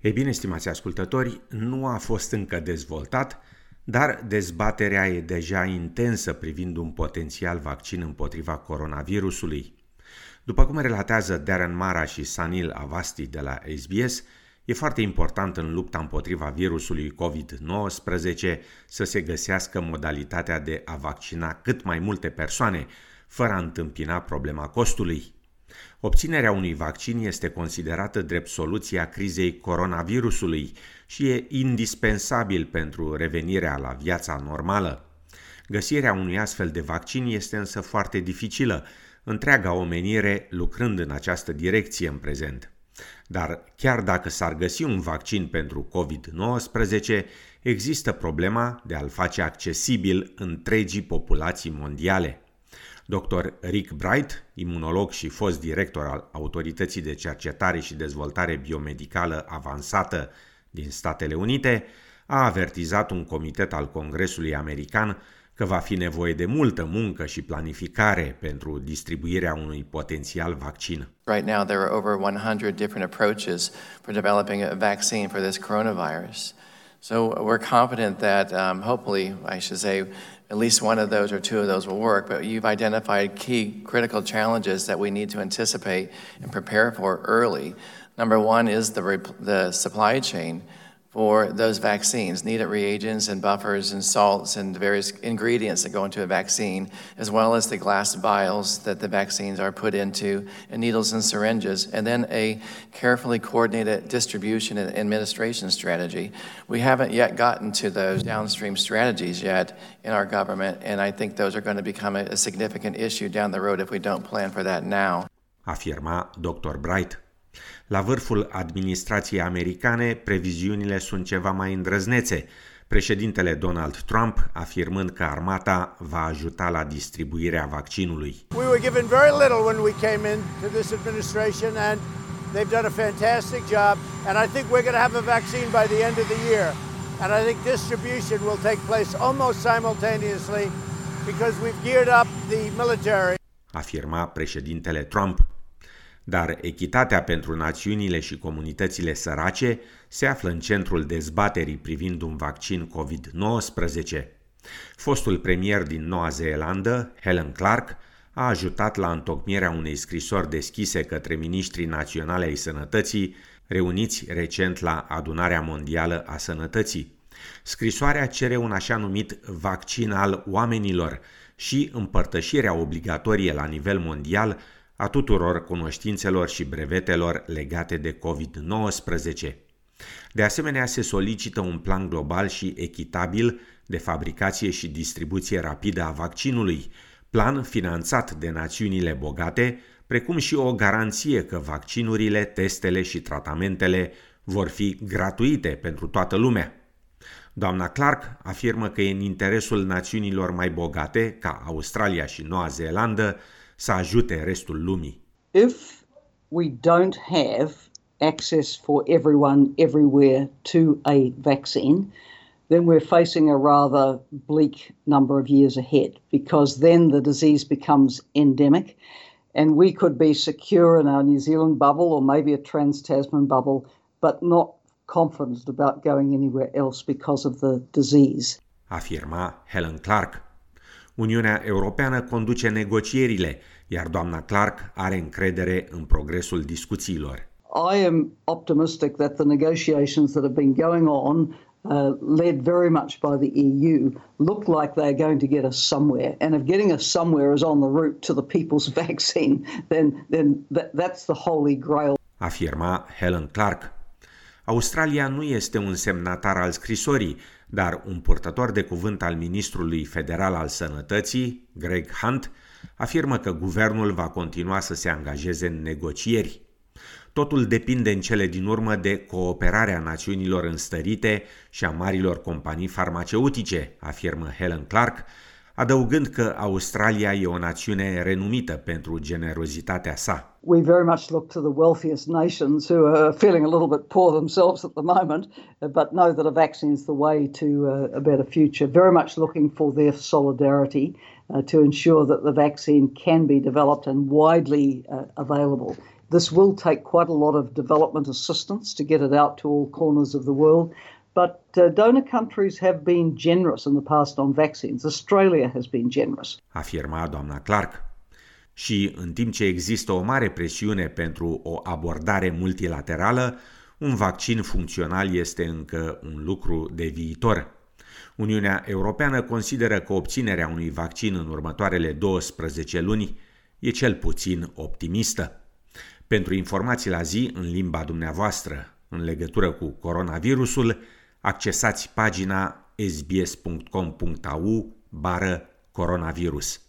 Ei bine, stimați ascultători, nu a fost încă dezvoltat, dar dezbaterea e deja intensă privind un potențial vaccin împotriva coronavirusului. După cum relatează Darren Mara și Sanil Avasti de la SBS, e foarte important în lupta împotriva virusului COVID-19 să se găsească modalitatea de a vaccina cât mai multe persoane, fără a întâmpina problema costului. Obținerea unui vaccin este considerată drept soluția crizei coronavirusului și e indispensabil pentru revenirea la viața normală. Găsirea unui astfel de vaccin este însă foarte dificilă, întreaga omenire lucrând în această direcție în prezent. Dar chiar dacă s-ar găsi un vaccin pentru COVID-19, există problema de a-l face accesibil întregii populații mondiale. Dr. Rick Bright, imunolog și fost director al Autorității de Cercetare și Dezvoltare Biomedicală Avansată din Statele Unite, a avertizat un comitet al Congresului American că va fi nevoie de multă muncă și planificare pentru distribuirea unui potențial vaccin. Right now there are over 100 different approaches for developing a vaccine for this coronavirus. So we're confident that um, hopefully, I should say, at least one of those or two of those will work. But you've identified key critical challenges that we need to anticipate and prepare for early. Number one is the, the supply chain for those vaccines, needed reagents and buffers and salts and various ingredients that go into a vaccine, as well as the glass vials that the vaccines are put into, and needles and syringes, and then a carefully coordinated distribution and administration strategy. We haven't yet gotten to those downstream strategies yet in our government, and I think those are going to become a, a significant issue down the road if we don't plan for that now. Afirma Dr. Bright. La vârful administrației americane, previziunile sunt ceva mai îndrăznețe, președintele Donald Trump afirmând că armata va ajuta la distribuirea vaccinului. We were given very little when we came in to this administration and they've done a fantastic job and I think we're going to have a vaccine by the end of the year. And I think distribution will take place almost simultaneously because we've geared up the military. Afirma președintele Trump. Dar echitatea pentru națiunile și comunitățile sărace se află în centrul dezbaterii privind un vaccin COVID-19. Fostul premier din Noua Zeelandă, Helen Clark, a ajutat la întocmirea unei scrisori deschise către ministrii naționale ai sănătății, reuniți recent la Adunarea Mondială a Sănătății. Scrisoarea cere un așa numit vaccin al oamenilor și împărtășirea obligatorie la nivel mondial a tuturor cunoștințelor și brevetelor legate de COVID-19. De asemenea, se solicită un plan global și echitabil de fabricație și distribuție rapidă a vaccinului, plan finanțat de națiunile bogate, precum și o garanție că vaccinurile, testele și tratamentele vor fi gratuite pentru toată lumea. Doamna Clark afirmă că e în interesul națiunilor mai bogate, ca Australia și Noua Zeelandă, să ajute restul lumii. If we don't have access for everyone everywhere to a vaccine, then we're facing a rather bleak number of years ahead because then the disease becomes endemic and we could be secure in our New Zealand bubble or maybe a trans Tasman bubble, but not confident about going anywhere else because of the disease. Afirma Helen Clark. Uniunea Europeană conduce negocierile, iar doamna Clark are încredere în progresul discuțiilor. I am optimistic that the negotiations that have been going on uh, led very much by the EU, look like they're going to get us somewhere. And if getting us somewhere is on the route to the people's vaccine, then, then that, that's the holy grail. Afirma Helen Clark. Australia nu este un semnatar al scrisorii, dar un purtător de cuvânt al ministrului federal al sănătății, Greg Hunt, afirmă că guvernul va continua să se angajeze în negocieri. Totul depinde în cele din urmă de cooperarea națiunilor înstărite și a marilor companii farmaceutice, afirmă Helen Clark, adăugând că Australia e o națiune renumită pentru generozitatea sa. We very much look to the wealthiest nations who are feeling a little bit poor themselves at the moment, but know that a vaccine is the way to uh, a better future. Very much looking for their solidarity uh, to ensure that the vaccine can be developed and widely uh, available. This will take quite a lot of development assistance to get it out to all corners of the world. But uh, donor countries have been generous in the past on vaccines. Australia has been generous. Afirma doamna Clark. Și în timp ce există o mare presiune pentru o abordare multilaterală, un vaccin funcțional este încă un lucru de viitor. Uniunea Europeană consideră că obținerea unui vaccin în următoarele 12 luni e cel puțin optimistă. Pentru informații la zi în limba dumneavoastră în legătură cu coronavirusul, accesați pagina sbs.com.au bară coronavirus.